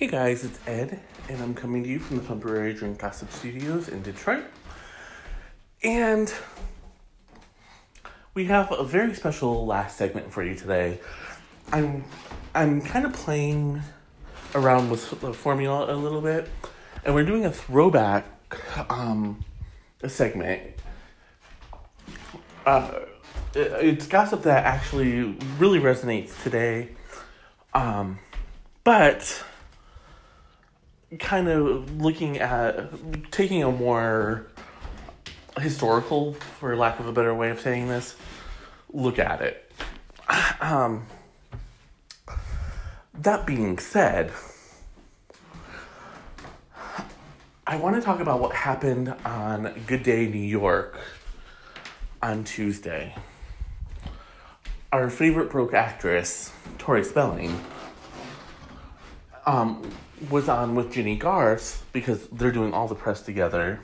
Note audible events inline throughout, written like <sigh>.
Hey guys, it's Ed, and I'm coming to you from the temporary Drink Gossip Studios in Detroit. And we have a very special last segment for you today. I'm I'm kind of playing around with the formula a little bit, and we're doing a throwback um, a segment. Uh, it's gossip that actually really resonates today, um, but kind of looking at taking a more historical, for lack of a better way of saying this, look at it. <clears throat> Um, that being said, I want to talk about what happened on Good Day New York on Tuesday. Our favorite broke actress, Tori Spelling, um, was on with Jennie Garth because they're doing all the press together,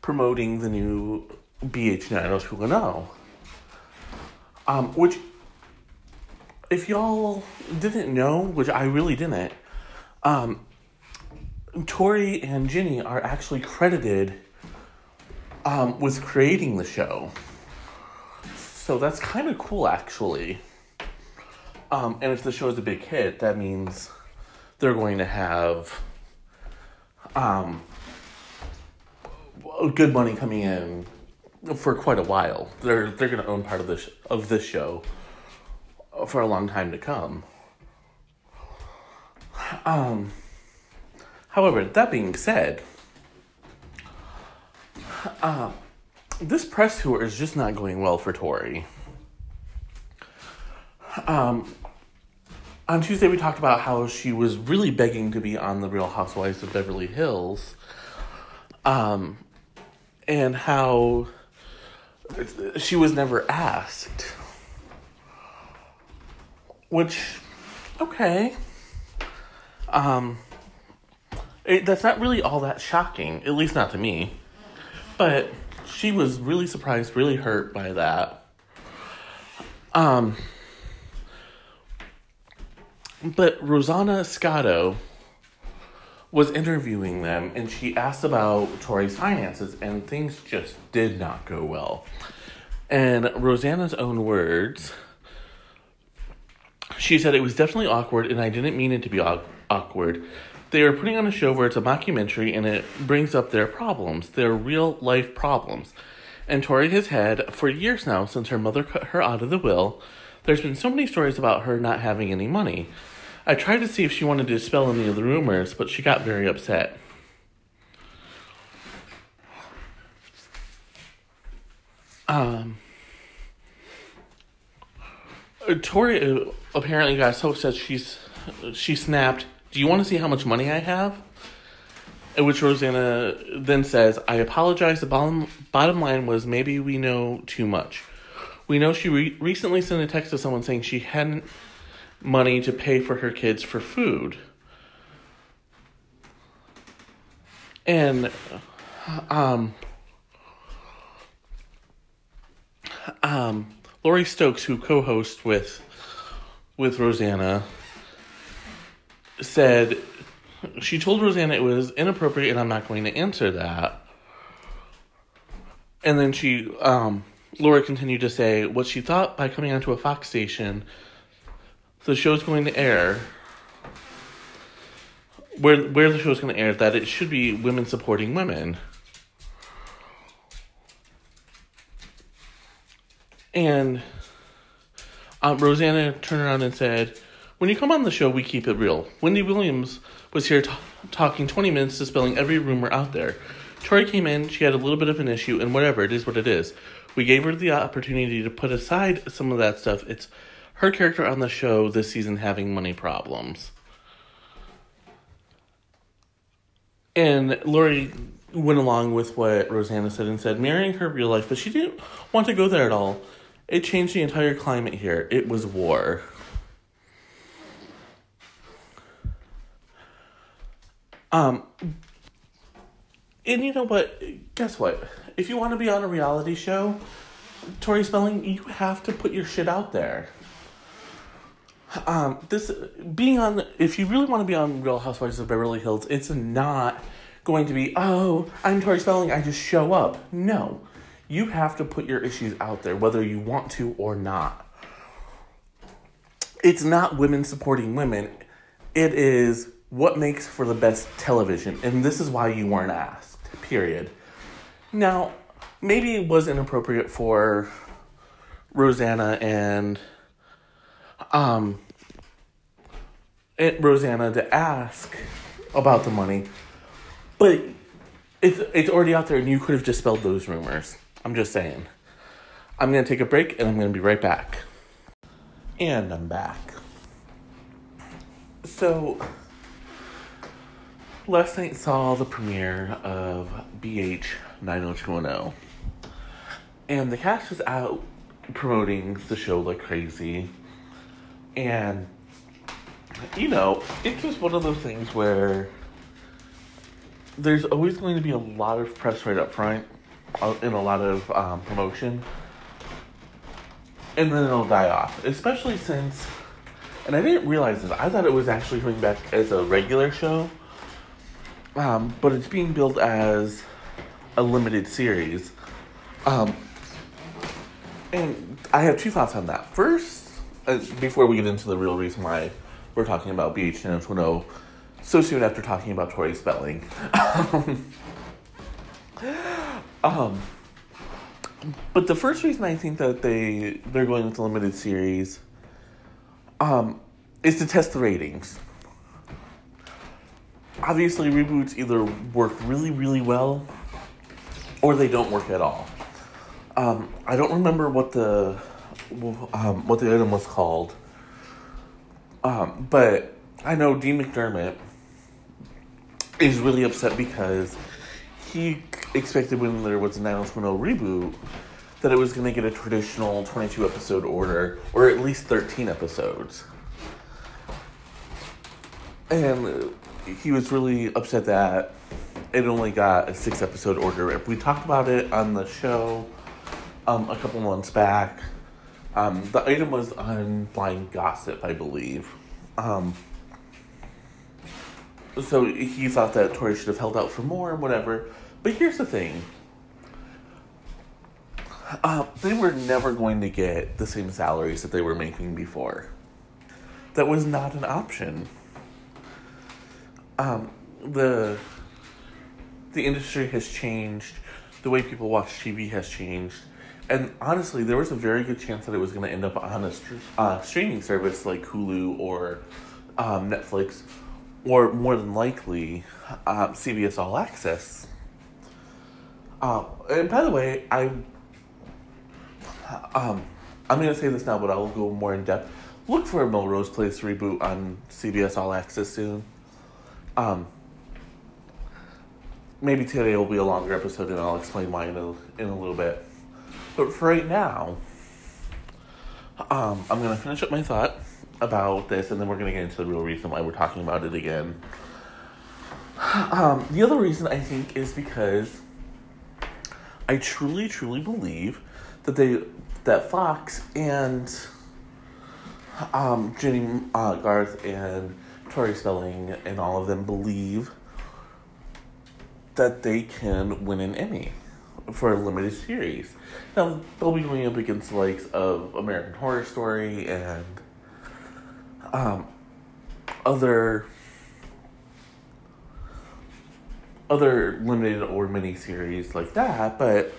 promoting the new BH 90210. Um, which, if y'all didn't know, which I really didn't, um, Tori and Jennie are actually credited um, with creating the show. So that's kind of cool, actually. Um, and if the show is a big hit, that means they're going to have um, good money coming in for quite a while. They're they're going to own part of this of this show for a long time to come. Um, however, that being said, uh, this press tour is just not going well for Tori. Um, on Tuesday, we talked about how she was really begging to be on The Real Housewives of Beverly Hills, um, and how she was never asked. Which, okay. Um, it, that's not really all that shocking, at least not to me. But she was really surprised, really hurt by that. Um, but Rosanna Scotto was interviewing them and she asked about Tori's finances and things just did not go well. And Rosanna's own words, she said it was definitely awkward and I didn't mean it to be awkward. They are putting on a show where it's a mockumentary and it brings up their problems, their real life problems. And Tori has had, for years now, since her mother cut her out of the will, there's been so many stories about her not having any money. I tried to see if she wanted to dispel any of the rumors, but she got very upset. Um, Tori uh, apparently got so upset she's she snapped. Do you want to see how much money I have? At which Rosanna then says, "I apologize. The bottom bottom line was maybe we know too much. We know she re- recently sent a text to someone saying she hadn't money to pay for her kids for food. And um um Lori Stokes who co-hosts with with Rosanna said she told Rosanna it was inappropriate and I'm not going to answer that. And then she um Laura continued to say what she thought by coming onto a Fox station. The show's going to air. Where where the show's going to air that it should be women supporting women. And um, rosanna turned around and said when you come on the show we keep it real. Wendy williams was here t- talking 20 minutes dispelling every rumor out there. Tori came in she had a little bit of an issue and whatever it is what it is we gave her the opportunity to put aside some of that stuff it's her character on the show this season having money problems. And Lori went along with what Rosanna said and said, marrying her real life, but she didn't want to go there at all. It changed the entire climate here. It was war. Um, and you know what? Guess what? If you want to be on a reality show, Tori Spelling, you have to put your shit out there. um, this being on if you really want to be on Real Housewives of Beverly Hills, it's not going to be oh I'm Tori Spelling I just show up. No, you have to put your issues out there whether you want to or not. It's not women supporting women. It is what makes for the best television, and this is why you weren't asked. Period. Now, maybe it was inappropriate for Rosanna and um Rosanna to ask about the money, but it's it's already out there, and you could have dispelled those rumors. I'm just saying. I'm gonna take a break, and I'm gonna be right back. And I'm back. So, last night saw the premiere of BH 90210, and the cast was out promoting the show like crazy, and you know, it's just one of those things where there's always going to be a lot of press right up front uh, and a lot of um, promotion, and then it'll die off. Especially since, and I didn't realize this. I thought it was actually coming back as a regular show, um, but it's being billed as a limited series. Um, and I have two thoughts on that. First, uh, before we get into the real reason why we're talking about BH 90210 so soon after talking about Tori Spelling. <laughs> um, but the first reason I think that they they're going with the limited series um, is to test the ratings. Obviously, reboots either work really, really well or they don't work at all. Um, I don't remember what the um, what the item was called, um, but I know Dean McDermott is really upset because he expected when there was a 90210 reboot that it was going to get a traditional 22 episode order or at least 13 episodes. And he was really upset that it only got a six episode order. If we talked about it on the show um, a couple months back. Um, the item was on Blind Gossip, I believe. Um, so he thought that Tori should have held out for more and whatever. But here's the thing. Uh, they were never going to get the same salaries that they were making before. That was not an option. Um, the the industry has changed. The way people watch TV has changed. And honestly, there was a very good chance that it was going to end up on a uh, streaming service like Hulu or um, Netflix, or more than likely, um, CBS All Access. Uh, and by the way, I um, I'm going to say this now, but I'll go more in depth. Look for a Melrose Place reboot on CBS All Access soon. Um, maybe today will be a longer episode, and I'll explain why in a, in a little bit. But for right now, um, I'm going to finish up my thought about this, and then we're going to get into the real reason why we're talking about it again. Um, the other reason I think is because I truly, truly believe that they that Fox and um, Jennie uh, Garth and Tori Spelling and all of them believe that they can win an Emmy for a limited series. Now they'll be going up against the likes of American Horror Story and um, other other limited or mini series like that, but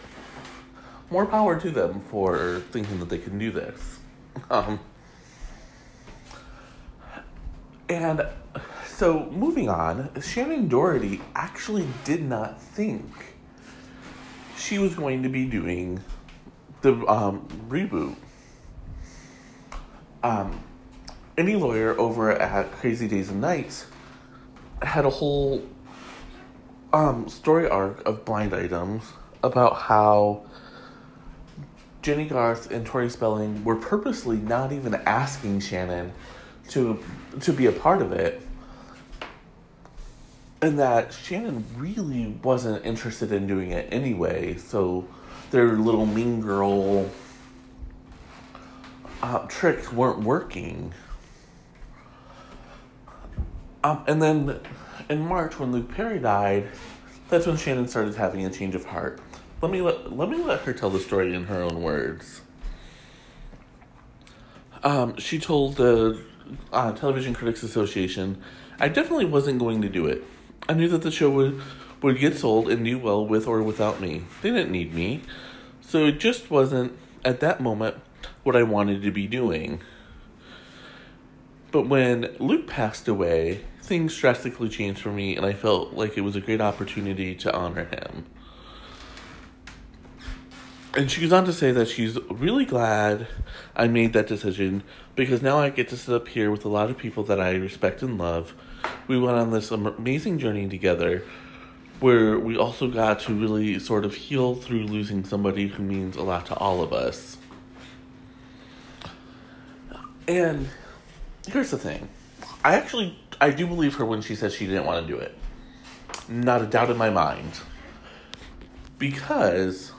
more power to them for thinking that they can do this. <laughs> Um, and so moving on, Shannen Doherty actually did not think she was going to be doing the um, reboot. Um, Enty Lawyer over at Crazy Days and Nights had a whole um, story arc of blind items about how Jennie Garth and Tori Spelling were purposely not even asking Shannen to to be a part of it and that Shannen really wasn't interested in doing it anyway. So their little mean girl uh, tricks weren't working. Um, and then in March, when Luke Perry died, that's when Shannen started having a change of heart. Let me let, let me let her tell the story in her own words. Um, she told the uh, Television Critics Association, "I definitely wasn't going to do it. I knew that the show would would get sold and do well with or without me. They didn't need me, so it just wasn't at that moment what I wanted to be doing." But when Luke passed away, things drastically changed for me, and I felt like it was a great opportunity to honor him. And she goes on to say that she's really glad I made that decision because now I get to sit up here with a lot of people that I respect and love. We went on this amazing journey together where we also got to really sort of heal through losing somebody who means a lot to all of us. And here's the thing I actually I do believe her when she says she didn't want to do it. Not a doubt in my mind. Because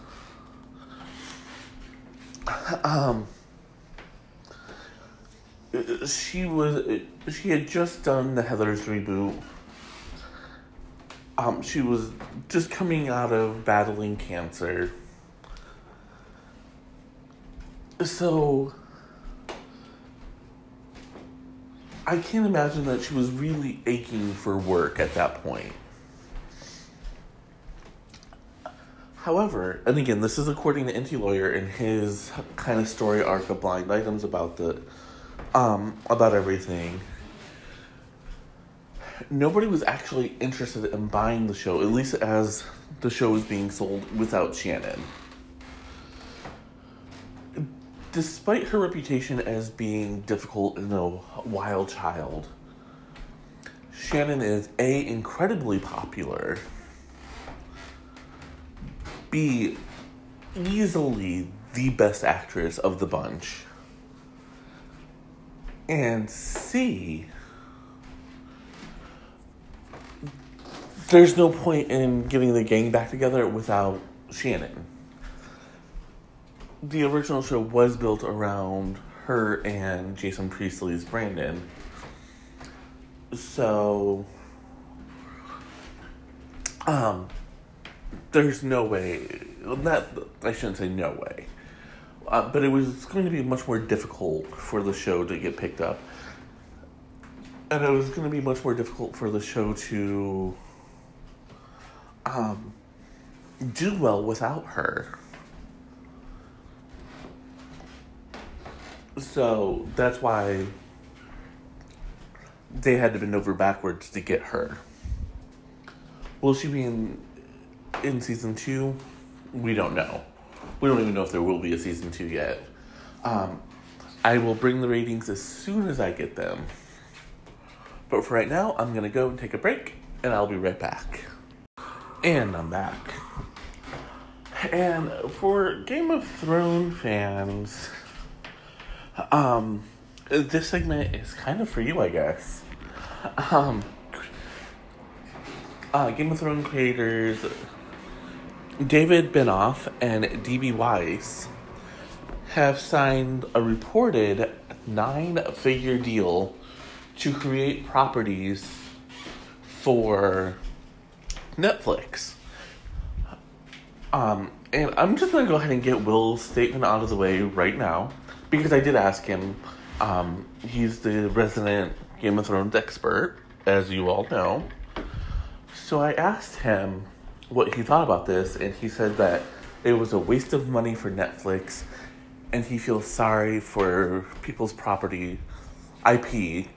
um she was she had just done the Heathers reboot. Um she was just coming out of battling cancer. So I can't imagine that she was really aching for work at that point. However, and again, this is according to Enty Lawyer in his kind of story arc of blind items about the um about everything. Nobody was actually interested in buying the show, at least as the show was being sold without Shannen. Despite her reputation as being difficult and a wild child, Shannen is A, incredibly popular be easily the best actress of the bunch. And see, there's no point in getting the gang back together without Shannen. The original show was built around her and Jason Priestley's Brandon. So, um, there's no way. That I shouldn't say no way, uh, but it was going to be much more difficult for the show to get picked up, and it was going to be much more difficult for the show to um, do well without her. So that's why they had to bend over backwards to get her. Will she be in in season two, we don't know. We don't even know if there will be a season two yet. Um, I will bring the ratings as soon as I get them. But for right now, I'm gonna go and take a break, and I'll be right back. And I'm back. And for Game of Thrones fans, um, this segment is kind of for you, I guess. Um, uh, Game of Thrones creators David Benioff and DB Weiss have signed a reported nine figure deal to create properties for Netflix. Um, and I'm just going to go ahead and get Will's statement out of the way right now because I did ask him. Um, he's the resident Game of Thrones expert, as you all know. So I asked him what he thought about this, and he said that it was a waste of money for Netflix, and he feels sorry for people's property, IP,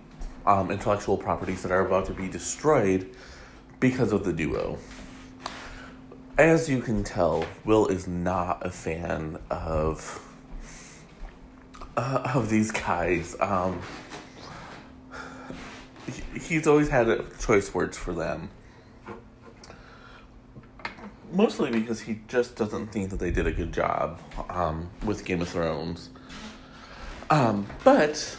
um, intellectual properties that are about to be destroyed because of the duo. As you can tell, Will is not a fan of uh, of these guys. Um, he's always had choice words for them mostly because he just doesn't think that they did a good job um, with Game of Thrones. Um, but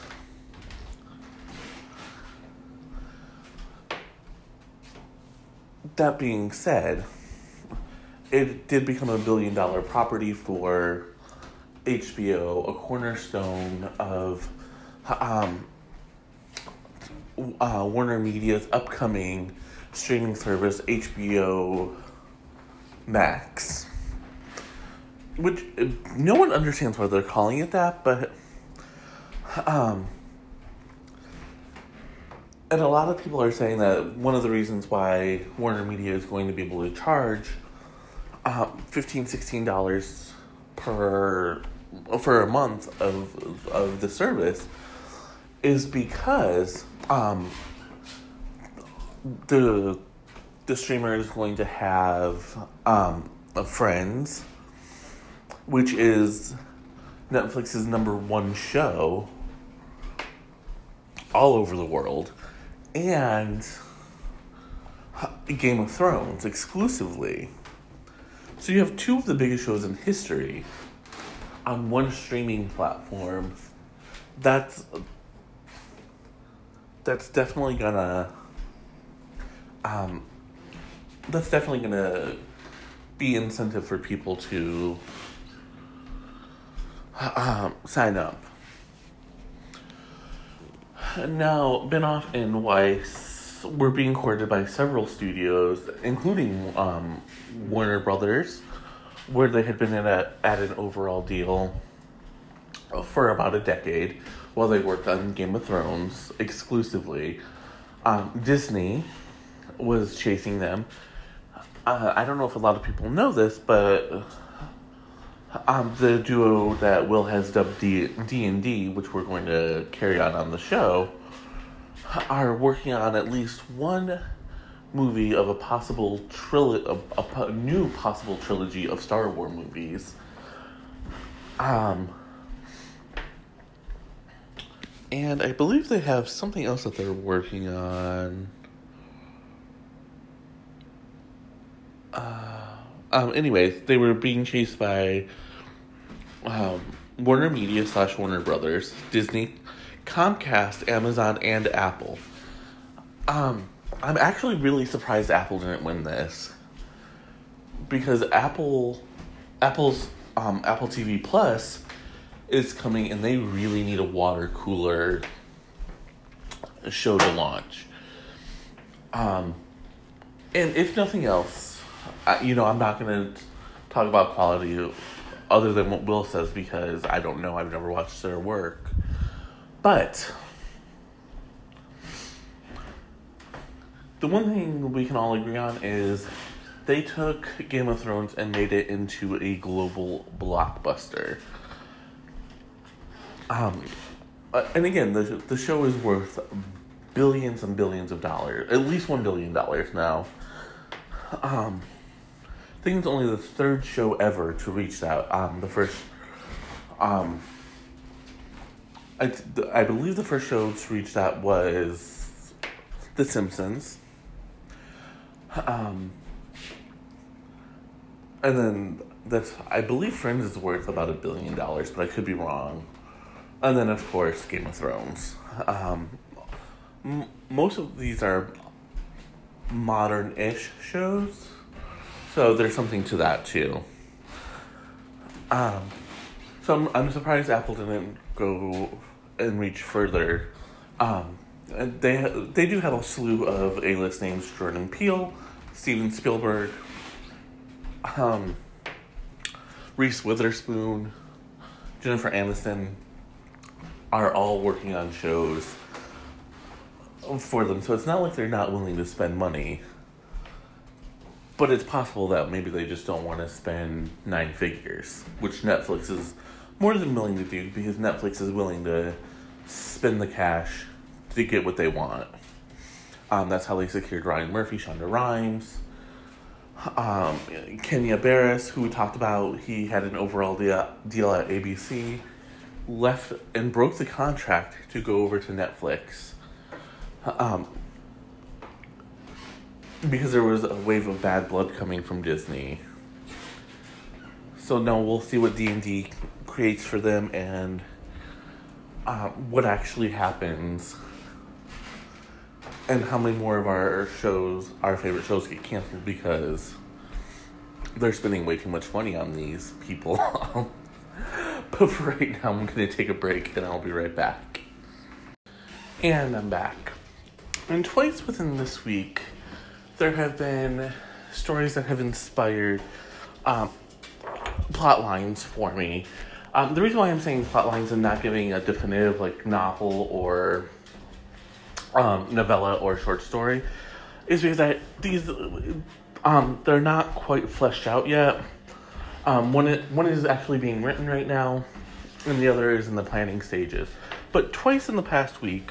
that being said, it did become a billion dollar property for HBO, a cornerstone of um, uh, Warner Media's upcoming streaming service, HBO Max. Which no one understands why they're calling it that, but um, and a lot of people are saying that one of the reasons why Warner Media is going to be able to charge uh, 15 $16 per for a month of of the service is because um, the the streamer is going to have um, Friends, which is Netflix's number one show all over the world, and Game of Thrones exclusively. So you have two of the biggest shows in history on one streaming platform. That's that's definitely gonna um that's definitely gonna be incentive for people to um, sign up. Now, Benioff and Weiss were being courted by several studios, including um, Warner Brothers, where they had been a, at an overall deal for about a decade while they worked on Game of Thrones exclusively. Um, Disney was chasing them. Uh, I don't know if a lot of people know this, but um, the duo that Will has dubbed D and D, which we're going to carry on on the show, are working on at least one movie of a possible trilogy, a, a, a, new possible trilogy of Star Wars movies. Um, and I believe they have something else that they're working on. Uh, um, anyways, they were being chased by um, Warner Media slash Warner Brothers, Disney, Comcast, Amazon, and Apple. Um, I'm actually really surprised Apple didn't win this because Apple, Apple's um, Apple TV Plus is coming, and they really need a water cooler show to launch. Um, and if nothing else, I, you know, I'm not gonna talk about quality other than what Will says because I don't know. I've never watched their work, but the one thing we can all agree on is they took Game of Thrones and made it into a global blockbuster. Um, uh, and again, the the show is worth billions and billions of dollars, at least one billion dollars now. Um, think it's only the third show ever to reach that. Um, the first, um, I I believe the first show to reach that was The Simpsons. Um, and then that's I believe Friends is worth about a billion dollars, but I could be wrong. And then of course Game of Thrones. Um, m- most of these are modern-ish shows, so there's something to that too. Um, so I'm, I'm surprised Apple didn't go and reach further. Um, they they do have a slew of A-list names: Jordan Peele, Steven Spielberg, um, Reese Witherspoon, Jennifer Aniston are all working on shows for them. So it's not like they're not willing to spend money. But it's possible that maybe they just don't want to spend nine figures, which Netflix is more than willing to do because Netflix is willing to spend the cash to get what they want. Um, that's how they secured Ryan Murphy, Shonda Rhimes, um, Kenya Barris, who we talked about. He had an overall deal, deal at ABC, left and broke the contract to go over to Netflix. Um, because there was a wave of bad blood coming from Disney. So now we'll see what D and D creates for them and uh, what actually happens and how many more of our shows, our favorite shows, get canceled because they're spending way too much money on these people. <laughs> but for right now, I'm to take a break and I'll be right back. And I'm back. and twice within this week, there have been stories that have inspired um, plot lines for me. Um, the reason why I'm saying plot lines and not giving a definitive like novel or um, novella or short story is because I, these um, they're not quite fleshed out yet. Um, one one is actually being written right now, and the other is in the planning stages. But twice in the past week,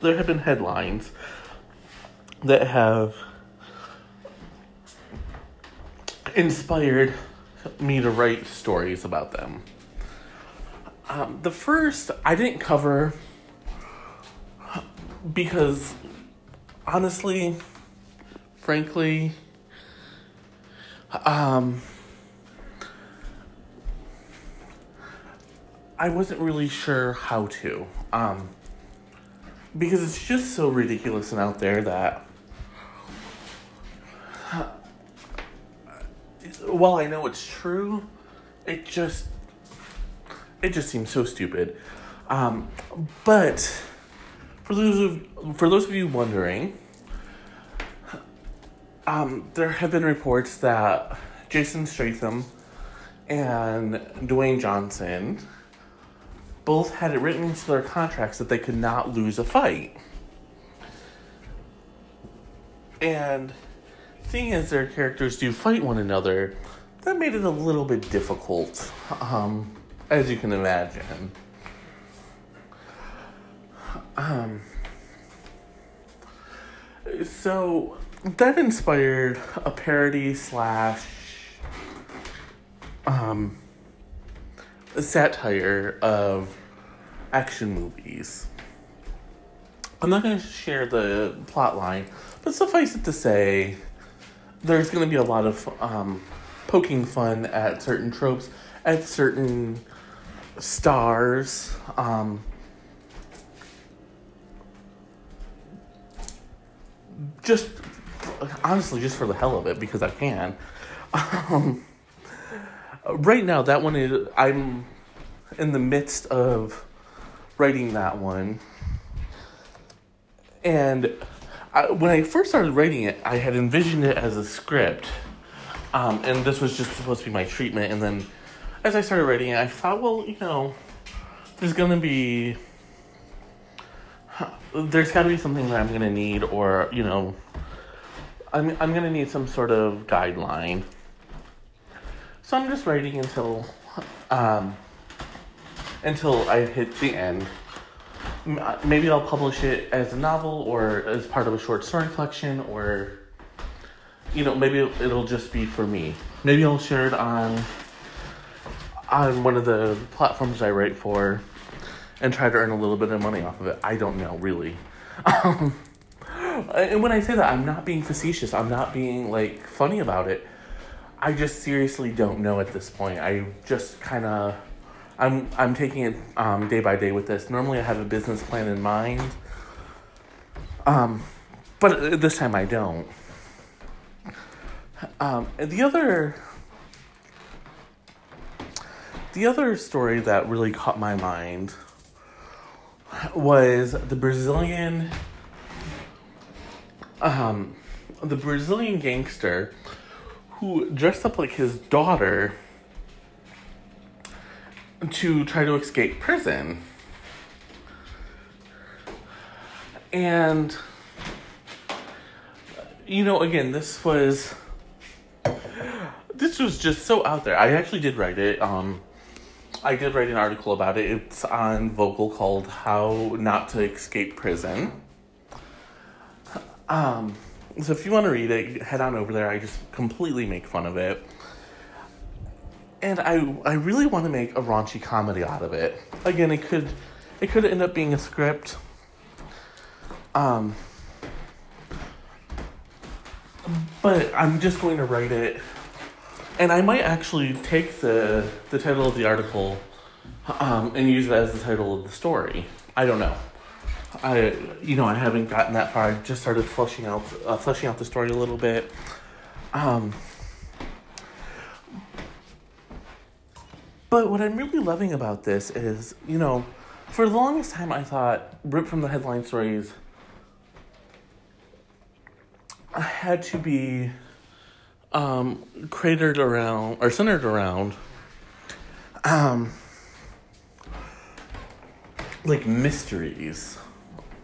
there have been headlines that have inspired me to write stories about them. Um, the first I didn't cover because honestly, frankly, um, I wasn't really sure how to. Um, because it's just so ridiculous and out there that while I know it's true, it just it just seems so stupid. Um, but for those of for those of you wondering, um, there have been reports that Jason Statham and Dwayne Johnson both had it written into their contracts that they could not lose a fight. And seeing as their characters do fight one another, that made it a little bit difficult, um, as you can imagine. Um, so that inspired a parody slash um, satire of action movies. I'm not going to share the plot line, but suffice it to say, there's going to be a lot of um, poking fun at certain tropes, at certain stars. Um, just honestly, just for the hell of it, because I can. Um, right now, that one is I'm in the midst of writing that one, and I, when I first started writing it, I had envisioned it as a script, um, and this was just supposed to be my treatment. And then, as I started writing it, I thought, well, you know, there's gonna be, there's got to be something that I'm gonna need, or you know, I'm I'm gonna need some sort of guideline. So I'm just writing until, um, until I hit the end maybe I'll publish it as a novel or as part of a short story collection or you know maybe it'll just be for me. Maybe i'll share it on on one of the platforms i write for and try to earn a little bit of money off of it. I don't know really. Um, and when i say that i'm not being facetious. I'm not being like funny about it. I just seriously don't know at this point. I just kind of I'm I'm taking it um, day by day with this. Normally, I have a business plan in mind, um, but this time I don't. Um, the other the other story that really caught my mind was the Brazilian um, the Brazilian gangster who dressed up like his daughter to try to escape prison. And, you know, again, this was. This was just so out there. I actually did write it. Um, I did write an article about it. It's on Vocal called How Not to Escape Prison. Um, so if you want to read it, head on over there. I just completely make fun of it and I I really want to make a raunchy comedy out of it. Again, it could it could end up being a script. Um, but I'm just going to write it, and I might actually take the the title of the article, um, and use it as the title of the story. I don't know. I you know I haven't gotten that far. I just started fleshing out uh, fleshing out the story a little bit. Um, But what I'm really loving about this is, you know, for the longest time I thought Rip from the Headline Stories had to be um, cratered around or centered around um, like mysteries.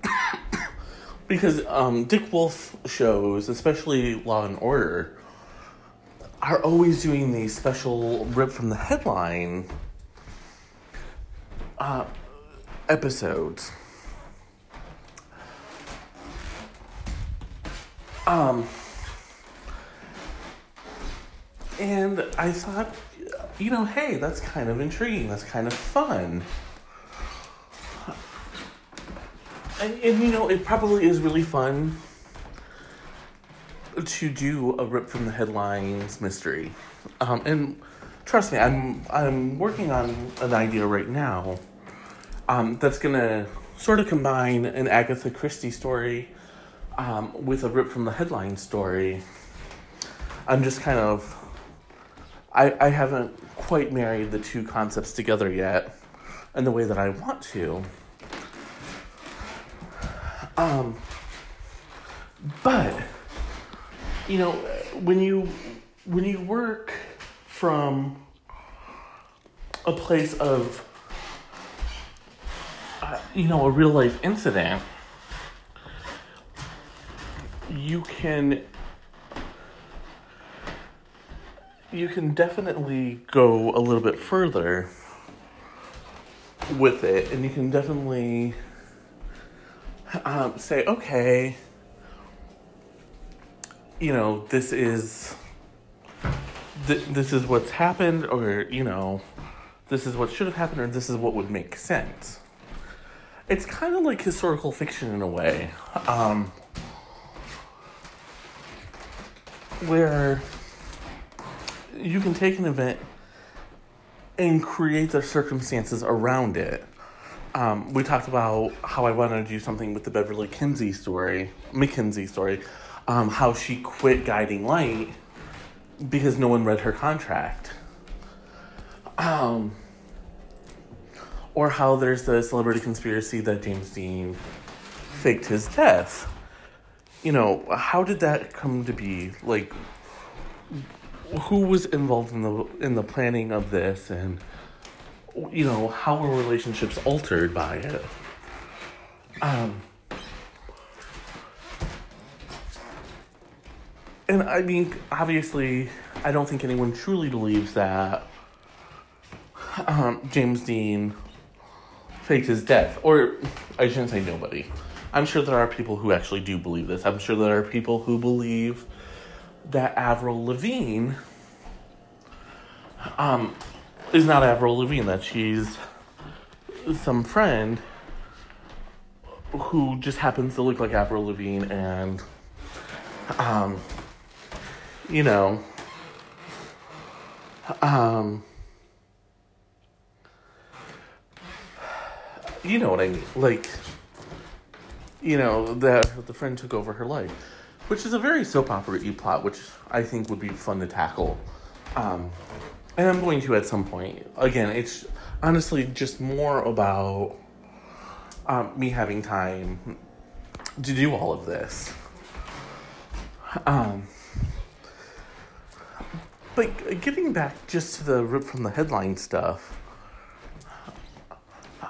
<coughs> because um, Dick Wolf shows, especially Law and Order, are always doing these special rip from the headline uh, episodes. Um, and I thought, you know, hey, that's kind of intriguing. That's kind of fun. And, and you know, it probably is really fun to do a rip from the headlines mystery. Um, and trust me, I'm I'm working on an idea right now um, that's gonna sort of combine an Agatha Christie story um, with a rip from the headline story. I'm just kind of I I haven't quite married the two concepts together yet in the way that I want to. Um, but you know when you when you work from a place of uh, you know a real life incident you can you can definitely go a little bit further with it and you can definitely um, say okay you know this is th- this is what's happened or you know this is what should have happened or this is what would make sense it's kind of like historical fiction in a way um, where you can take an event and create the circumstances around it. Um, we talked about how I wanted to do something with the Beverly Kinsey story, McKinsey story, um, how she quit Guiding Light because no one read her contract. Um, or how there's the celebrity conspiracy that James Dean faked his death you know, how did that come to be? Like, who was involved in the in the planning of this, and you know, how were relationships altered by it? Um, and I mean, obviously, I don't think anyone truly believes that um, James Dean faked his death, or I shouldn't say nobody. I'm sure there are people who actually do believe this. I'm sure there are people who believe that Avril Lavigne um, is not Avril Lavigne, that she's some friend who just happens to look like Avril Lavigne and, um, you know, um, you know what I mean? Like, you know, that the friend took over her life, which is a very soap opera plot, which I think would be fun to tackle. Um, and I'm going to at some point. Again, it's honestly just more about um, me having time to do all of this. Um, but getting back just to the rip from the headline stuff,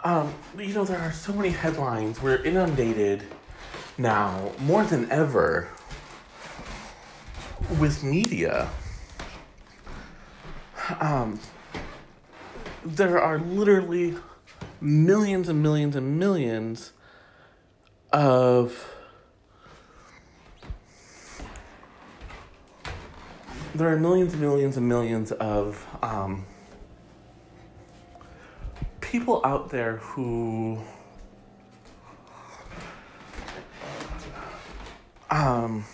um, you know, there are so many headlines. We're inundated now more than ever with media. Um, there are literally millions and millions and millions of there are millions and millions and millions of um, people out there who um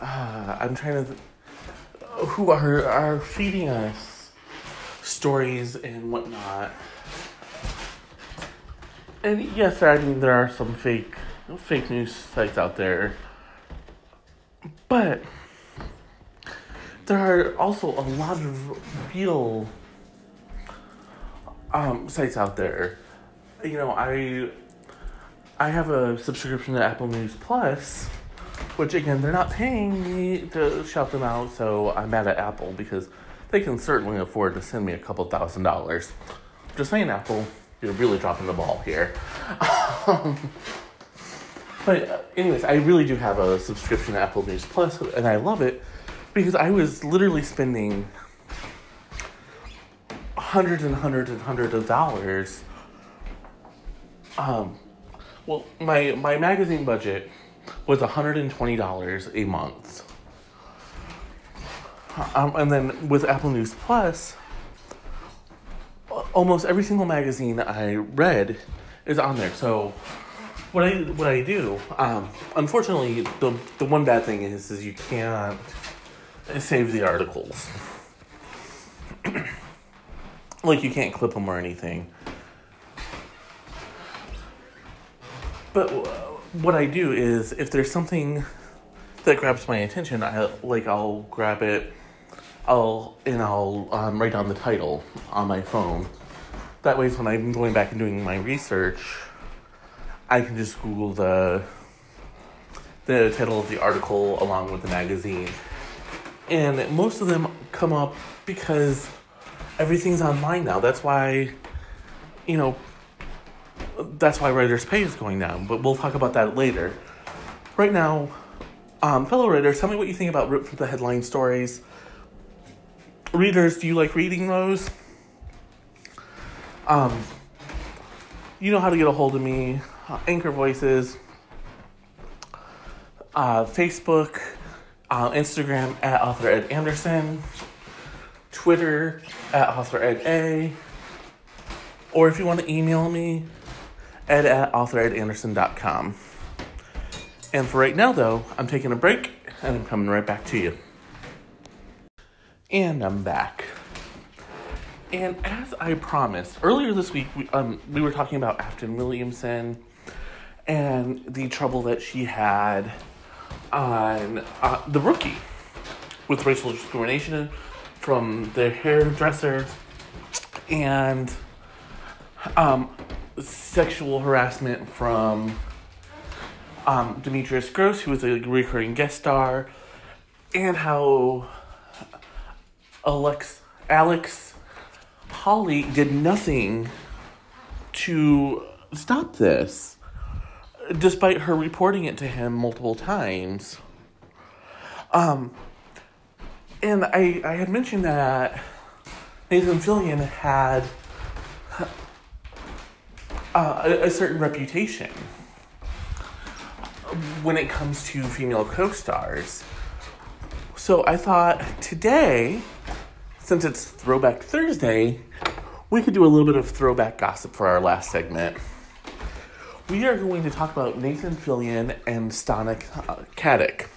uh, I'm trying to th- who are are feeding us stories and whatnot. And yes, I mean there are some fake fake news sites out there, but there are also a lot of real um, sites out there. You know, I I have a subscription to Apple News Plus, which again, they're not paying me to shout them out, so I'm mad at Apple because they can certainly afford to send me a couple thousand dollars. Just saying, Apple, you're really dropping the ball here. <laughs> but, uh, anyways, I really do have a subscription to Apple News Plus, and I love it because I was literally spending hundreds and hundreds and hundreds of dollars. Um, well, my my magazine budget was hundred and twenty dollars a month, um, and then with Apple News Plus, almost every single magazine I read is on there. So what I what I do, um, unfortunately, the the one bad thing is is you can't save the articles. <clears throat> like you can't clip them or anything. But what I do is if there's something that grabs my attention, I like I'll grab it, I'll and I'll um, write down the title on my phone. That way, when I'm going back and doing my research, I can just Google the the title of the article along with the magazine, and most of them come up because everything's online now. That's why, you know, that's why writers' pay is going down. But we'll talk about that later. Right now, um, fellow writers, tell me what you think about Rip from the Headline stories. Readers, do you like reading those? Um, you know how to get a hold of me. Uh, Anchor Voices, uh, Facebook, uh, Instagram at author Ed Anderson, Twitter at author Ed A, or if you want to email me, ed at authoredanderson.com. And for right now, though, I'm taking a break and I'm coming right back to you. And I'm back. And as I promised, earlier this week, we, um, we were talking about Afton Williamson and the trouble that she had on uh, The Rookie with racial discrimination from the hairdresser and um, sexual harassment from um, Demetrius Grosse, who was a recurring guest star, and how Alex Alex Hawley did nothing to stop this, despite her reporting it to him multiple times. Um, and I I had mentioned that Nathan Fillion had uh, a, a certain reputation when it comes to female co stars. So I thought today, since it's Throwback Thursday, we could do a little bit of throwback gossip for our last segment. We are going to talk about Nathan Fillion and Stana Katic.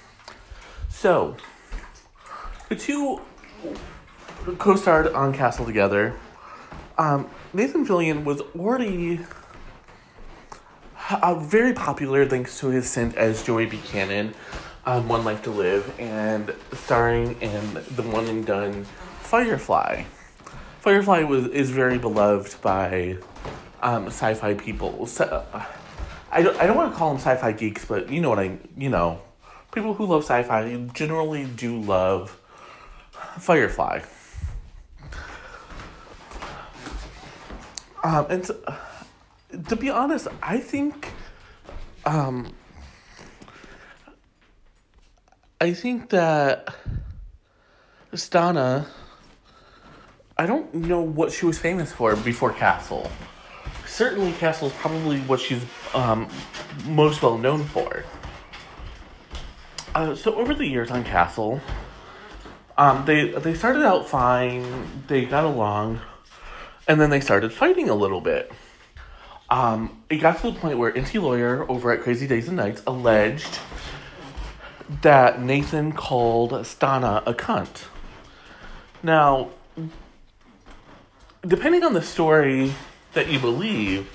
So, the two co starred on Castle together. Um, Nathan Fillion was already uh, very popular thanks to his stint as Joey Buchanan on One Life to Live and starring in the one and done Firefly. Firefly was is very beloved by um, sci-fi people. So, uh, I don't, I don't want to call them sci-fi geeks, but you know what I you know people who love sci-fi generally do love Firefly. Um, and so, to be honest, I think, um, I think that Stana, I don't know what she was famous for before Castle. Certainly, Castle is probably what she's um, most well known for. Uh, so over the years on Castle, um, they they started out fine. They got along, and then they started fighting a little bit. Um, it got to the point where Enty Lawyer over at Crazy Days and Nights alleged that Nathan called Stana a cunt. Now, depending on the story that you believe,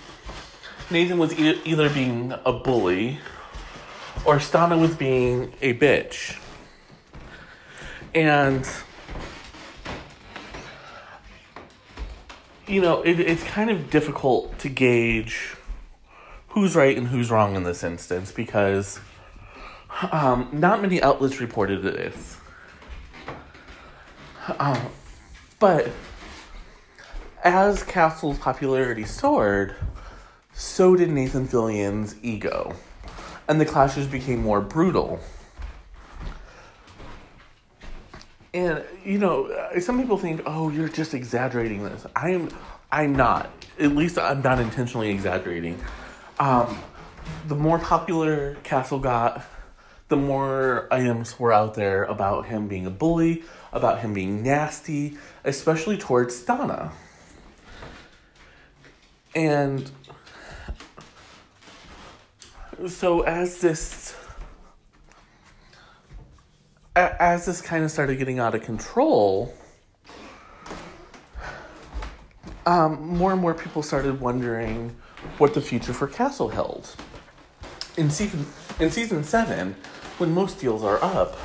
Nathan was e- either being a bully or Stana was being a bitch. And you know, it, it's kind of difficult to gauge who's right and who's wrong in this instance because um, not many outlets reported this. Um, but as Castle's popularity soared, so did Nathan Fillion's ego, and the clashes became more brutal. And you know, some people think, "Oh, you're just exaggerating this." I'm, I'm not. At least I'm not intentionally exaggerating. Um, the more popular Castle got, the more items were out there about him being a bully, about him being nasty, especially towards Stana. And so as this as this kind of started getting out of control, um, more and more people started wondering what the future for Castle held. In season in season seven, when most deals are up,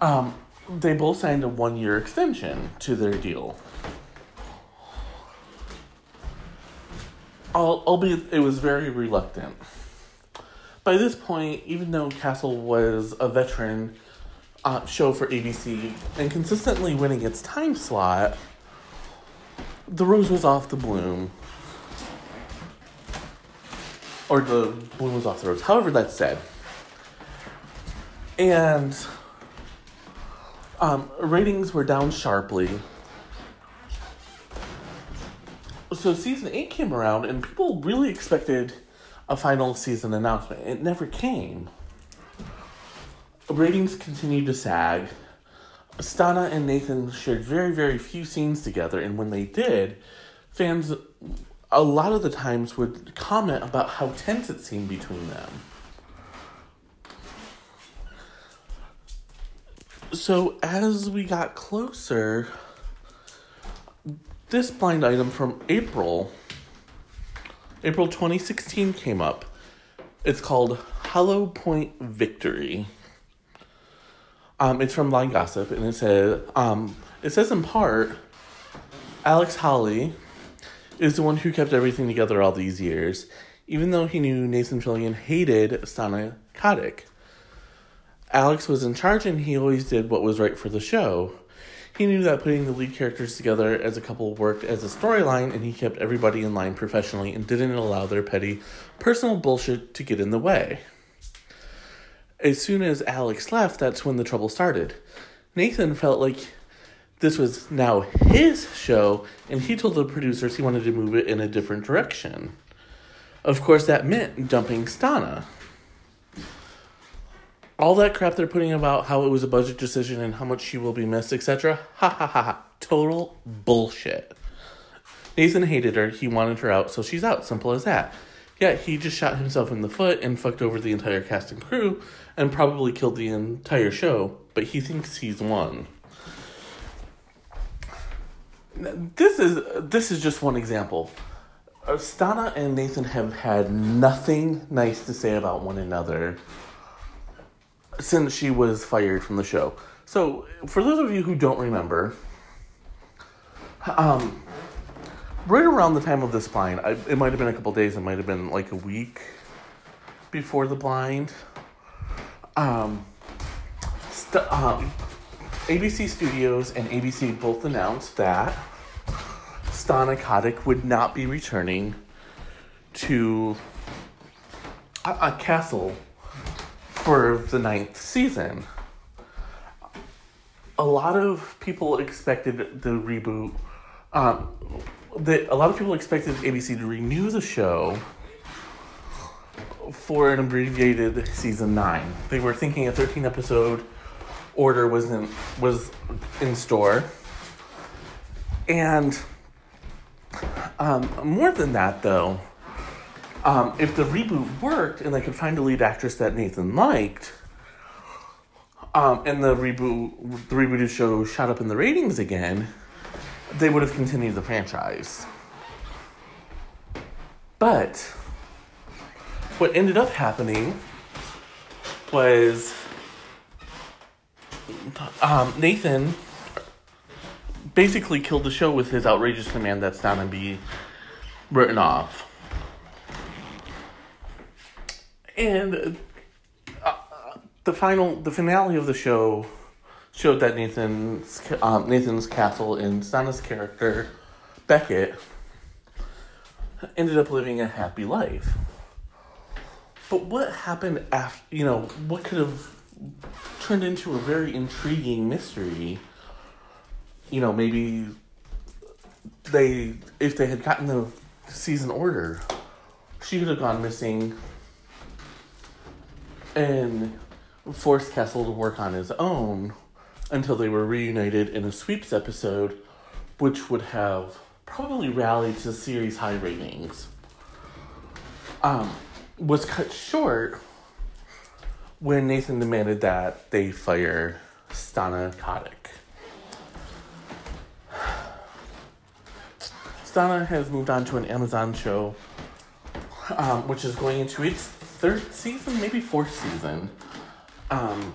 um, they both signed a one year extension to their deal. Albeit it was very reluctant. By this point, even though Castle was a veteran uh, show for ABC and consistently winning its time slot, the rose was off the bloom. Or the bloom was off the rose, however that's said. And um, ratings were down sharply. So season 8 came around, and people really expected a final season announcement. It never came. Ratings continued to sag. Stana and Nathan shared very, very few scenes together, and when they did, fans a lot of the times would comment about how tense it seemed between them. So as we got closer, this blind item from April, April 2016 came up. It's called Hollow Point Victory. Um, it's from Blind Gossip, and it says, um, it says in part, Alex Hawley is the one who kept everything together all these years, even though he knew Nathan Fillion hated Stana Katic. Alex was in charge and he always did what was right for the show. He knew that putting the lead characters together as a couple worked as a storyline and he kept everybody in line professionally and didn't allow their petty personal bullshit to get in the way. As soon as Alex left, that's when the trouble started. Nathan felt like this was now his show and he told the producers he wanted to move it in a different direction. Of course, that meant dumping Stana all that crap they're putting about how it was a budget decision and how much she will be missed, etc. Ha ha ha ha. Total bullshit. Nathan hated her. He wanted her out, so she's out. Simple as that. Yeah, he just shot himself in the foot and fucked over the entire cast and crew and probably killed the entire show, but he thinks he's won. This is this is just one example. Stana and Nathan have had nothing nice to say about one another since she was fired from the show. So, for those of you who don't remember, um, right around the time of this blind, I, it might have been a couple days, it might have been like a week before the blind. Um, st- um, ABC Studios and ABC both announced that Stana Katic would not be returning to a, a castle for the ninth season. A lot of people expected the reboot. Um, the, a lot of people expected ABC to renew the show for an abbreviated season nine. They were thinking a thirteen episode order was in was in store, and um, more than that, though, um, if the reboot worked and they could find a lead actress that Nathan liked, um, and the reboot, the rebooted show shot up in the ratings again, they would have continued the franchise. But what ended up happening was um, Nathan basically killed the show with his outrageous demand that Stana be written off. And uh, the final, the finale of the show showed that Nathan's um, Nathan's castle and Stana's character Beckett ended up living a happy life. But what happened after? You know, what could have turned into a very intriguing mystery? You know, maybe they if they had gotten the season order, she could have gone missing and forced Castle to work on his own until they were reunited in a sweeps episode, which would have probably rallied to series high ratings. Um, was cut short when Nathan demanded that they fire Stana Katic. Stana has moved on to an Amazon show, um, which is going into its third season, maybe fourth season. Um,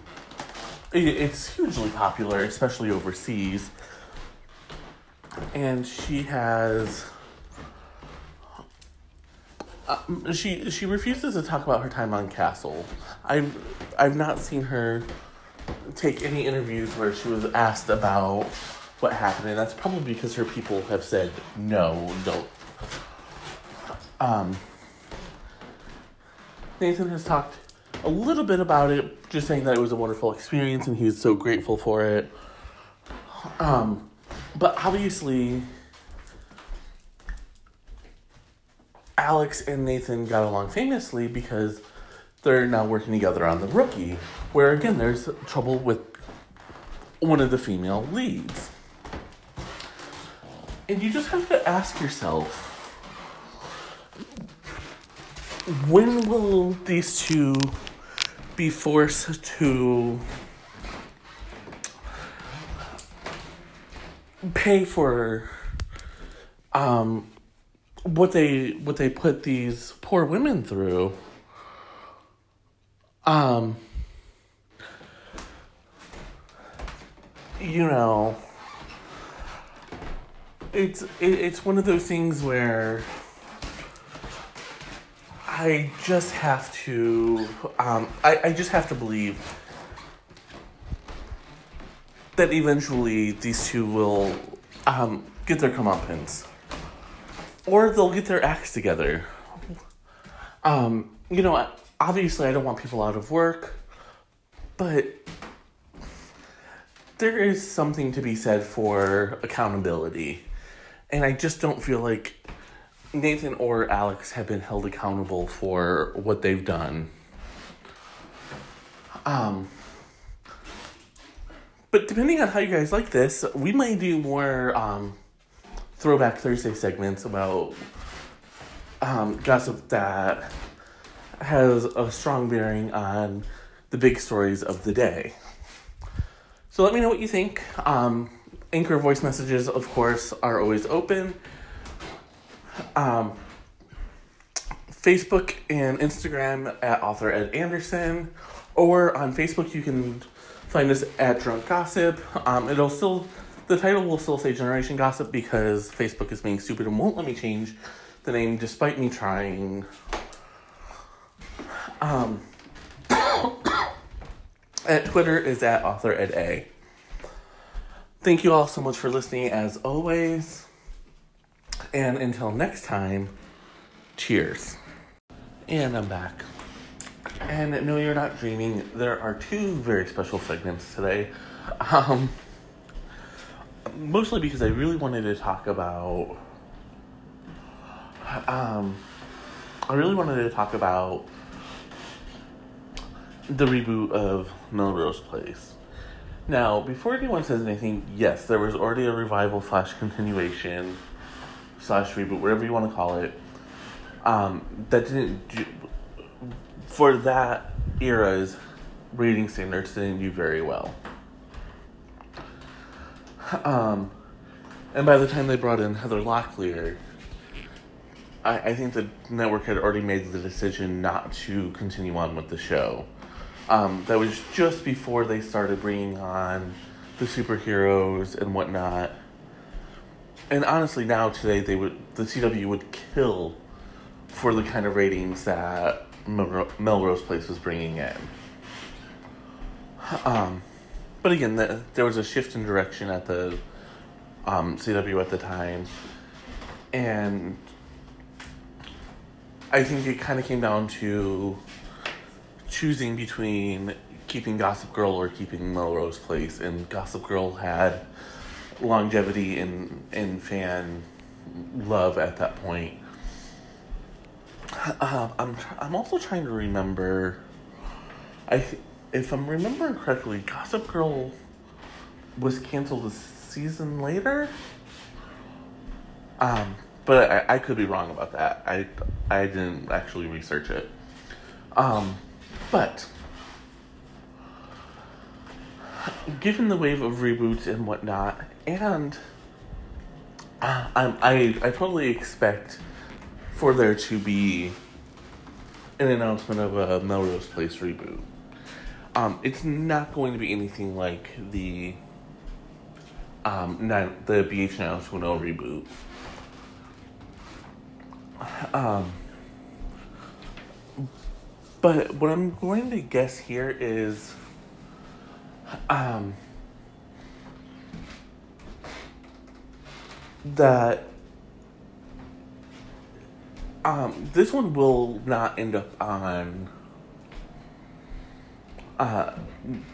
it, it's hugely popular, especially overseas. And she has. Uh, she she refuses to talk about her time on Castle. I've I've not seen her take any interviews where she was asked about what happened, and that's probably because her people have said no, don't. Um, Nathan has talked a little bit about it, just saying that it was a wonderful experience and he's so grateful for it. Um, but obviously, Alex and Nathan got along famously because they're now working together on The Rookie, where again, there's trouble with one of the female leads. And you just have to ask yourself when will these two be forced to pay for um what they what they put these poor women through? Um you know it's it, it's one of those things where I just have to um, I, I just have to believe that eventually these two will um, get their comeuppance. Or they'll get their acts together. Um, you know, obviously I don't want people out of work, but there is something to be said for accountability. And I just don't feel like Nathan or Alex have been held accountable for what they've done. Um, but depending on how you guys like this, we might do more um, throwback Thursday segments about um, gossip that has a strong bearing on the big stories of the day. So let me know what you think. Um, Anchor voice messages, of course, are always open. Um, Facebook and Instagram at author Ed Anderson, or on Facebook you can find us at Drunk Gossip. Um, it'll still the title will still say Generation Gossip because Facebook is being stupid and won't let me change the name despite me trying. Um, <coughs> at Twitter is at author Ed A. Thank you all so much for listening as always. And until next time, cheers. And I'm back. And no, you're not dreaming. There are two very special segments today. Um, mostly because I really wanted to talk about. Um, I really wanted to talk about the reboot of Melrose Place. Now, before anyone says anything, yes, there was already a revival slash continuation slash reboot, whatever you want to call it. Um, that didn't do, for that era's rating standards didn't do very well. Um, and by the time they brought in Heather Locklear, I, I think the network had already made the decision not to continue on with the show. Um, that was just before they started bringing on the superheroes and whatnot. And honestly, now today they would the CW would kill for the kind of ratings that Melro- Melrose Place was bringing in. Um, but again, the, there was a shift in direction at the um, CW at the time, and I think it kind of came down to choosing between keeping Gossip Girl or keeping Melrose Place, and Gossip Girl had longevity in in fan love at that point. Uh, I'm I'm also trying to remember. I if I'm remembering correctly, Gossip Girl was canceled a season later. Um, but I, I could be wrong about that. I I didn't actually research it. Um, but given the wave of reboots and whatnot, and uh, I I I totally expect for there to be an announcement of a Melrose Place reboot. Um, it's not going to be anything like the um, not the BH 90210 reboot. Um, but what I'm going to guess here is um, that um, this one will not end up on uh,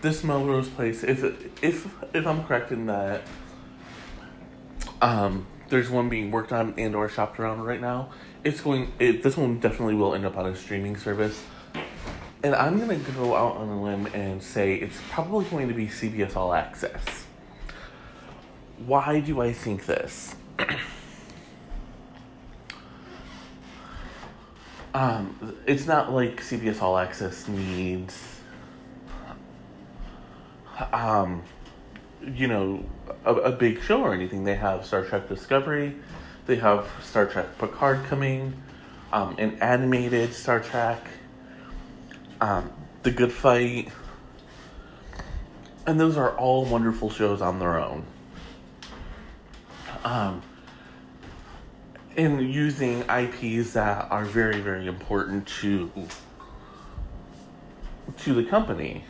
this Melrose Place. If if if I'm correct in that, um, there's one being worked on and or shopped around right now. It's going. It, this one definitely will end up on a streaming service. And I'm gonna go out on a limb and say it's probably going to be CBS All Access. Why do I think this? <clears throat> um, it's not like CBS All Access needs, um, you know, a, a big show or anything. They have Star Trek Discovery, they have Star Trek Picard coming, um, an animated Star Trek um, The Good Fight, and those are all wonderful shows on their own. Um, and using IPs that are very, very important to to the company.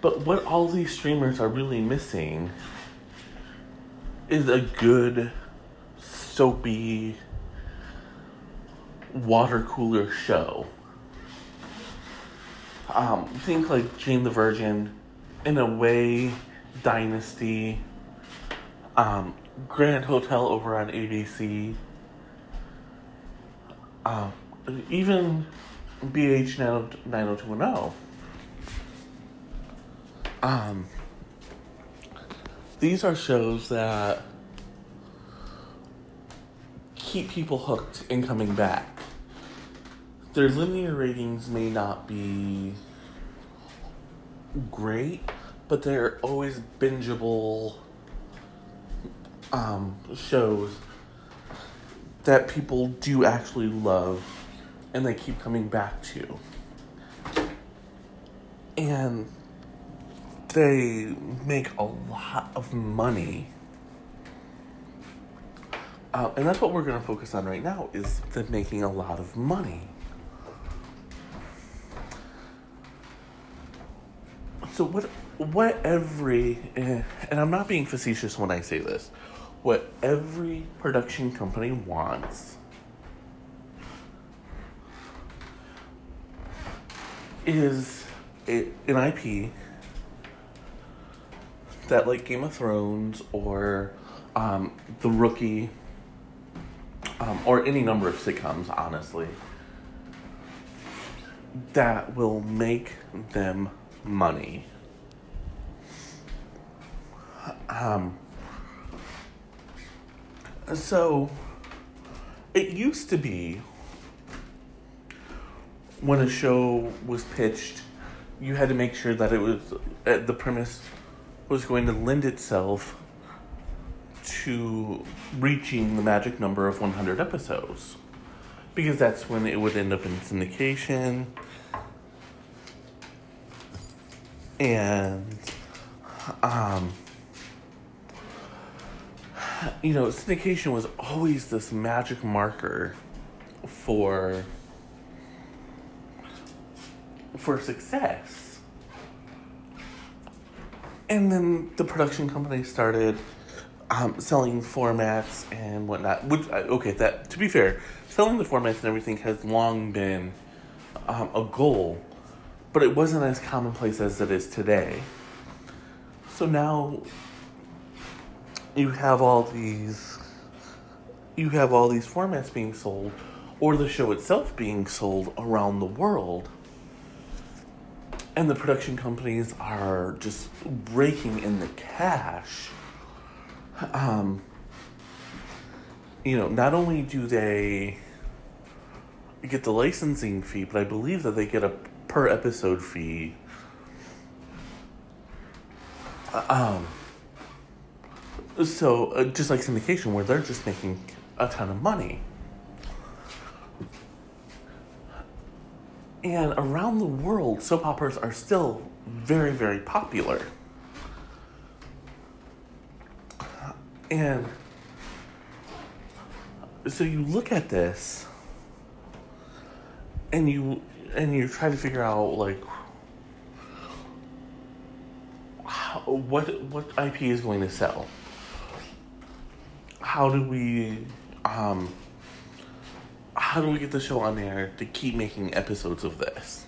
But what all these streamers are really missing is a good soapy water cooler show um, think like Jane the Virgin, in a way, Dynasty, um, Grand Hotel over on ABC, uh, even BH 90210. Um, these are shows that keep people hooked and coming back their linear ratings may not be great, but they're always bingeable um, shows that people do actually love and they keep coming back to. And they make a lot of money. Uh, and that's what we're going to focus on right now is them making a lot of money. So what what every and I'm not being facetious when I say this, what every production company wants is a, an IP that like Game of Thrones or um, The Rookie um, or any number of sitcoms, honestly, that will make them money. Um, so, it used to be when a show was pitched, you had to make sure that it was uh, the premise was going to lend itself to reaching the magic number of 100 episodes. Because that's when it would end up in syndication. And um you know, syndication was always this magic marker for for success. And then the production company started um, selling formats and whatnot. Which okay, that to be fair, selling the formats and everything has long been um, a goal, but it wasn't as commonplace as it is today. So now you have all these you have all these formats being sold or the show itself being sold around the world and the production companies are just raking in the cash um you know not only do they get the licensing fee but i believe that they get a per episode fee. Um so uh, just like syndication where they're just making a ton of money. And around the world soap operas are still very very popular. And so you look at this and you and you try to figure out like how, what what IP is going to sell how do we um how do we get the show on air to keep making episodes of this?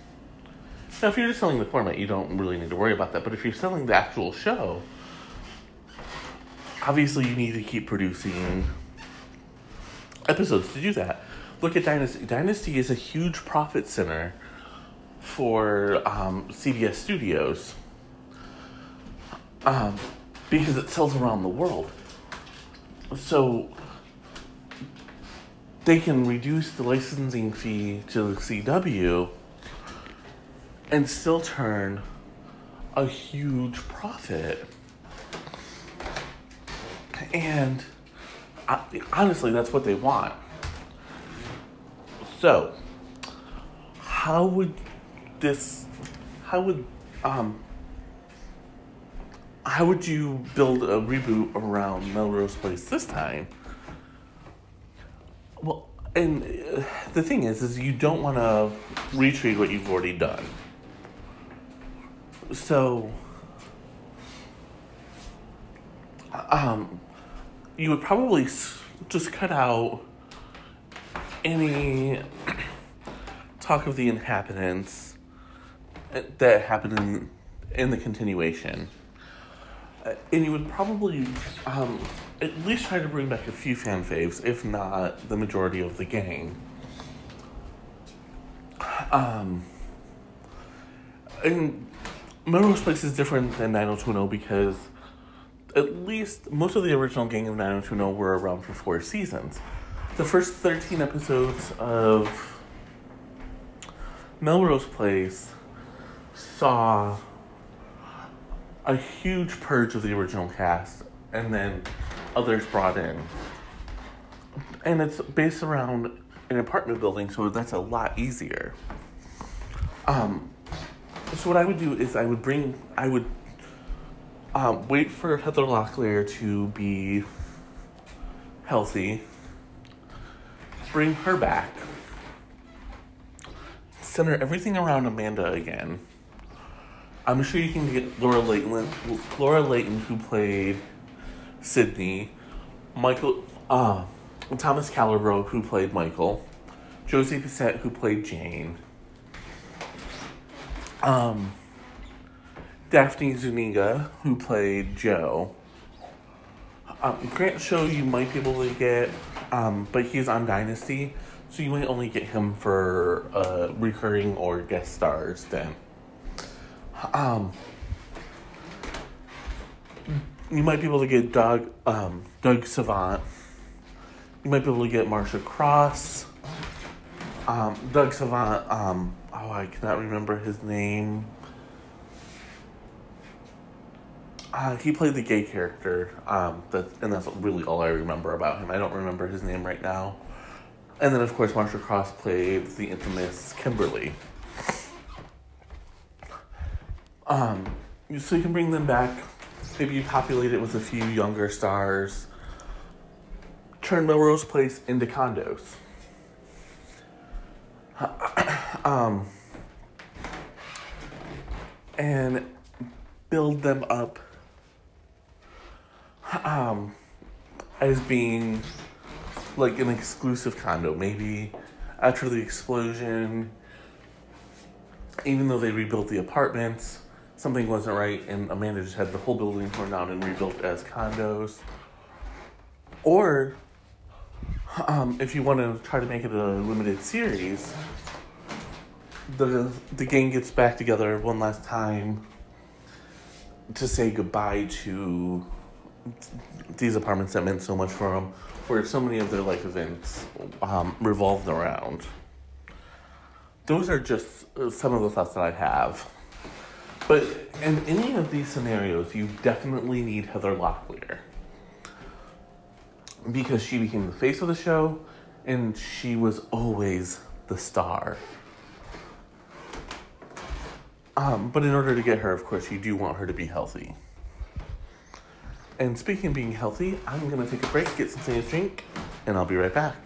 Now if you're just selling the format you don't really need to worry about that. But if you're selling the actual show obviously you need to keep producing episodes to do that. Look at dynasty. Dynasty is a huge profit center for um, cbs studios um, because it sells around the world so they can reduce the licensing fee to the CW and still turn a huge profit. And I, honestly, that's what they want. So, how would this, how would, um, how would you build a reboot around Melrose Place this time? Well, and uh, the thing is, is you don't want to retreat what you've already done. So, um, you would probably just cut out any <clears throat> talk of the inhabitants uh, that happened in, in the continuation and you would probably um, at least try to bring back a few fan faves, if not the majority of the gang. Um, and Melrose Place is different than 90210 because at least most of the original gang of 90210 were around for four seasons. The first 13 episodes of Melrose Place saw a huge purge of the original cast and then others brought in. And it's based around an apartment building, so that's a lot easier. Um, so what I would do is I would bring, I would um, wait for Heather Locklear to be healthy, bring her back, center everything around Amanda again I'm sure you can get Laura Leighton, Laura Leighton, who played Sydney, Michael, uh, Thomas Calabro, who played Michael, Josie Bissett, who played Jane, um, Daphne Zuniga, who played Jo. Um, Grant Show you might be able to get, um, but he's on Dynasty, so you might only get him for uh, recurring or guest stars then. Um, you might be able to get Doug um, Doug Savant. You might be able to get Marcia Cross. Um, Doug Savant. Um, oh, I cannot remember his name. Uh, he played the gay character. Um, that and that's really all I remember about him. I don't remember his name right now. And then, of course, Marcia Cross played the infamous Kimberly. Um, so you can bring them back. Maybe you populate it with a few younger stars. turn Melrose Place into condos. <coughs> um, and build them up um, as being like an exclusive condo. Maybe after the explosion, even though they rebuilt the apartments, something wasn't right, and Amanda just had the whole building torn down and rebuilt as condos. Or, um, if you want to try to make it a limited series, the the gang gets back together one last time to say goodbye to these apartments that meant so much for them, where so many of their life events um, revolved around. Those are just uh, some of the thoughts that I have. But in any of these scenarios, you definitely need Heather Locklear. Because she became the face of the show and she was always the star. Um, but in order to get her, of course, you do want her to be healthy. And speaking of being healthy, I'm gonna take a break, get something to drink, and I'll be right back.